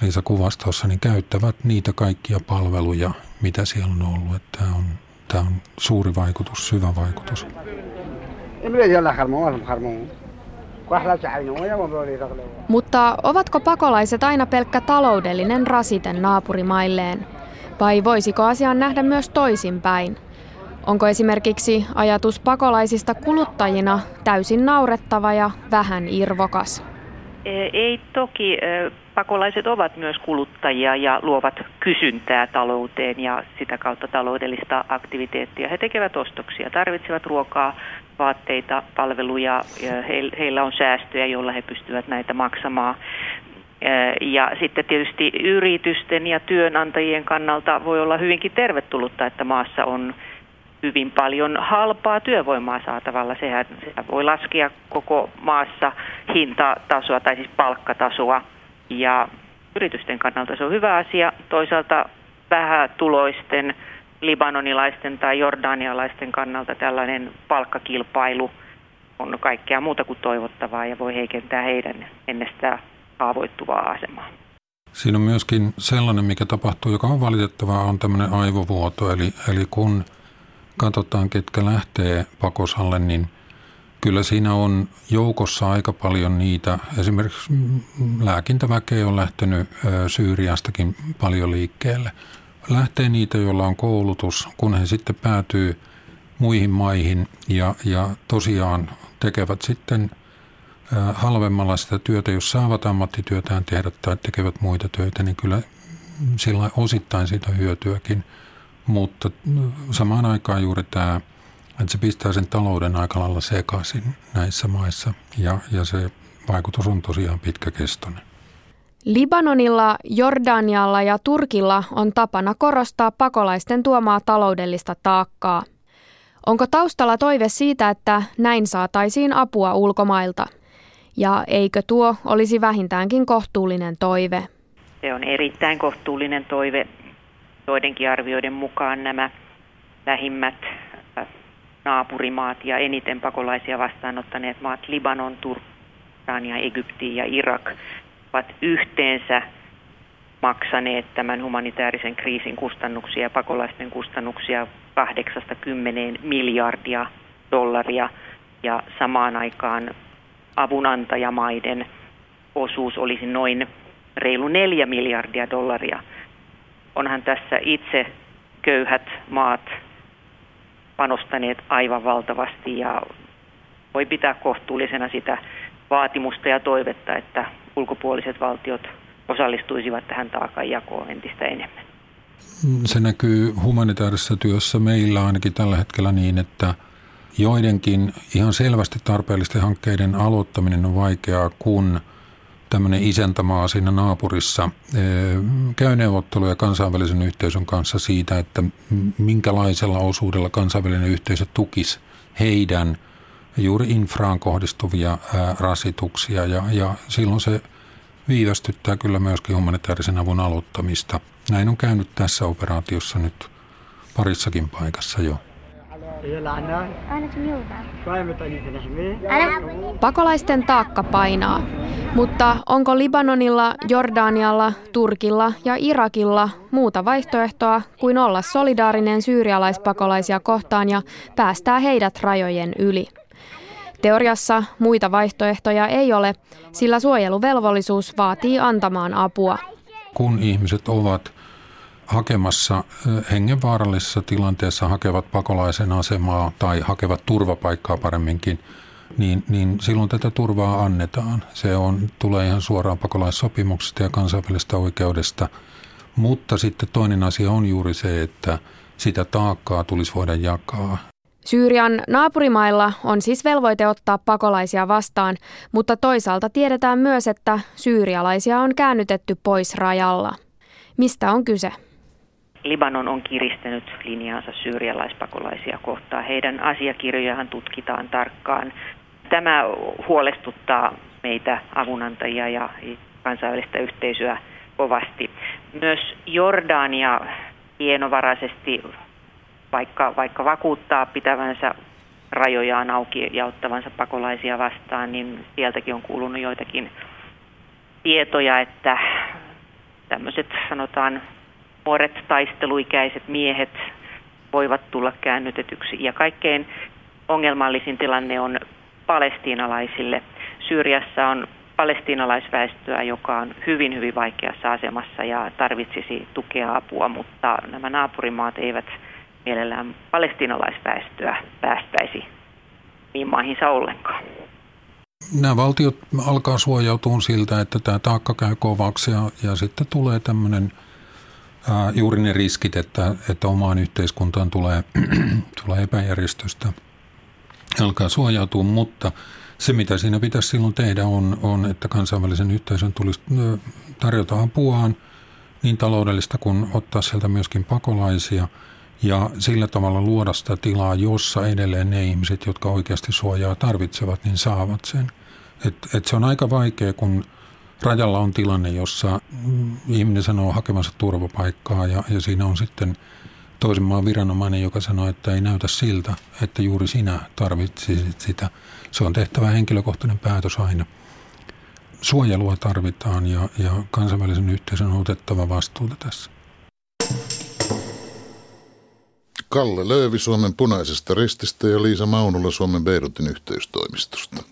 Liisa kuvasi tuossa, niin käyttävät niitä kaikkia palveluja, mitä siellä on ollut. Että tämä, on, tämä on suuri vaikutus, syvä vaikutus. Mutta ovatko pakolaiset aina pelkkä taloudellinen rasite naapurimailleen? Vai voisiko asian nähdä myös toisinpäin? Onko esimerkiksi ajatus pakolaisista kuluttajina täysin naurettava ja vähän irvokas? E, ei toki. E, pakolaiset ovat myös kuluttajia ja luovat kysyntää talouteen ja sitä kautta taloudellista aktiviteettia. He tekevät ostoksia, tarvitsevat ruokaa, vaatteita, palveluja. Heillä on säästöjä, joilla he pystyvät näitä maksamaan. Ja sitten tietysti yritysten ja työnantajien kannalta voi olla hyvinkin tervetullutta, että maassa on hyvin paljon halpaa työvoimaa saatavalla. Sehän, sehän voi laskea koko maassa hintatasoa tai siis palkkatasoa. Ja yritysten kannalta se on hyvä asia. Toisaalta vähätuloisten libanonilaisten tai jordanialaisten kannalta tällainen palkkakilpailu on kaikkea muuta kuin toivottavaa ja voi heikentää heidän ennestään haavoittuvaa asemaa. Siinä on myöskin sellainen, mikä tapahtuu, joka on valitettavaa, on tämmöinen aivovuoto. Eli, eli kun katsotaan, ketkä lähtee pakosalle, niin kyllä siinä on joukossa aika paljon niitä. Esimerkiksi lääkintäväkeä on lähtenyt Syyriastakin paljon liikkeelle – lähtee niitä, joilla on koulutus, kun he sitten päätyy muihin maihin ja, ja tosiaan tekevät sitten halvemmalla sitä työtä, jos saavat ammattityötään tehdä tai tekevät muita töitä, niin kyllä sillä osittain siitä hyötyäkin. Mutta samaan aikaan juuri tämä, että se pistää sen talouden aika lailla sekaisin näissä maissa ja, ja se vaikutus on tosiaan pitkäkestoinen. Libanonilla, Jordanialla ja Turkilla on tapana korostaa pakolaisten tuomaa taloudellista taakkaa. Onko taustalla toive siitä, että näin saataisiin apua ulkomailta? Ja eikö tuo olisi vähintäänkin kohtuullinen toive? Se on erittäin kohtuullinen toive. Joidenkin arvioiden mukaan nämä lähimmät äh, naapurimaat ja eniten pakolaisia vastaanottaneet maat, Libanon, Turkki, Egypti ja Irak, ovat yhteensä maksaneet tämän humanitaarisen kriisin kustannuksia ja pakolaisten kustannuksia 80 miljardia dollaria ja samaan aikaan avunantajamaiden osuus olisi noin reilu 4 miljardia dollaria. Onhan tässä itse köyhät maat panostaneet aivan valtavasti ja voi pitää kohtuullisena sitä vaatimusta ja toivetta, että ulkopuoliset valtiot osallistuisivat tähän taakanjakoon entistä enemmän. Se näkyy humanitaarisessa työssä meillä ainakin tällä hetkellä niin, että joidenkin ihan selvästi tarpeellisten hankkeiden aloittaminen on vaikeaa, kun tämmöinen isäntämaa siinä naapurissa eh, käy neuvotteluja kansainvälisen yhteisön kanssa siitä, että minkälaisella osuudella kansainvälinen yhteisö tukisi heidän – juuri infraan kohdistuvia ää, rasituksia ja, ja silloin se viivästyttää kyllä myöskin humanitaarisen avun aloittamista. Näin on käynyt tässä operaatiossa nyt parissakin paikassa jo. Pakolaisten taakka painaa, mutta onko Libanonilla, Jordanialla, Turkilla ja Irakilla muuta vaihtoehtoa kuin olla solidaarinen syyrialaispakolaisia kohtaan ja päästää heidät rajojen yli? Teoriassa muita vaihtoehtoja ei ole, sillä suojeluvelvollisuus vaatii antamaan apua. Kun ihmiset ovat hakemassa hengenvaarallisessa tilanteessa hakevat pakolaisen asemaa tai hakevat turvapaikkaa paremminkin, niin, niin silloin tätä turvaa annetaan. Se on, tulee ihan suoraan pakolaissopimuksesta ja kansainvälisestä oikeudesta. Mutta sitten toinen asia on juuri se, että sitä taakkaa tulisi voida jakaa. Syyrian naapurimailla on siis velvoite ottaa pakolaisia vastaan, mutta toisaalta tiedetään myös, että syyrialaisia on käännytetty pois rajalla. Mistä on kyse? Libanon on kiristänyt linjaansa syyrialaispakolaisia kohtaan. Heidän asiakirjojaan tutkitaan tarkkaan. Tämä huolestuttaa meitä avunantajia ja kansainvälistä yhteisöä kovasti. Myös Jordania hienovaraisesti vaikka, vaikka vakuuttaa pitävänsä rajojaan auki ja ottavansa pakolaisia vastaan, niin sieltäkin on kuulunut joitakin tietoja, että tämmöiset sanotaan nuoret taisteluikäiset miehet voivat tulla käännytetyksi. Ja kaikkein ongelmallisin tilanne on palestiinalaisille. Syyriassa on palestiinalaisväestöä, joka on hyvin, hyvin vaikeassa asemassa ja tarvitsisi tukea apua, mutta nämä naapurimaat eivät – mielellään palestinalaisväestöä päästäisi niin maihinsa ollenkaan. Nämä valtiot alkaa suojautua siltä, että tämä taakka käy kovaksi ja, ja sitten tulee tämmöinen ää, juuri ne riskit, että, että omaan yhteiskuntaan tulee, tulee epäjärjestystä. Alkaa suojautua, mutta se mitä siinä pitäisi silloin tehdä on, on että kansainvälisen yhteisön tulisi tarjota apuaan niin taloudellista kuin ottaa sieltä myöskin pakolaisia – ja sillä tavalla luoda sitä tilaa, jossa edelleen ne ihmiset, jotka oikeasti suojaa tarvitsevat, niin saavat sen. Et, et se on aika vaikea, kun rajalla on tilanne, jossa ihminen sanoo hakemansa turvapaikkaa ja, ja siinä on sitten toisen maan viranomainen, joka sanoo, että ei näytä siltä, että juuri sinä tarvitsisit sitä. Se on tehtävä henkilökohtainen päätös aina. Suojelua tarvitaan ja, ja kansainvälisen yhteisön on otettava vastuuta tässä. Kalle Löövi Suomen punaisesta rististä ja Liisa Maunula Suomen Beirutin yhteystoimistosta.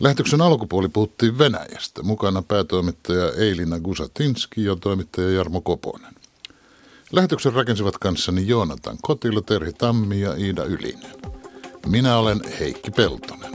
Lähetyksen alkupuoli puhuttiin Venäjästä. Mukana päätoimittaja Eilina Gusatinski ja toimittaja Jarmo Koponen. Lähetyksen rakensivat kanssani Joonatan Kotila, Terhi Tammi ja Iida Ylinen. Minä olen Heikki Peltonen.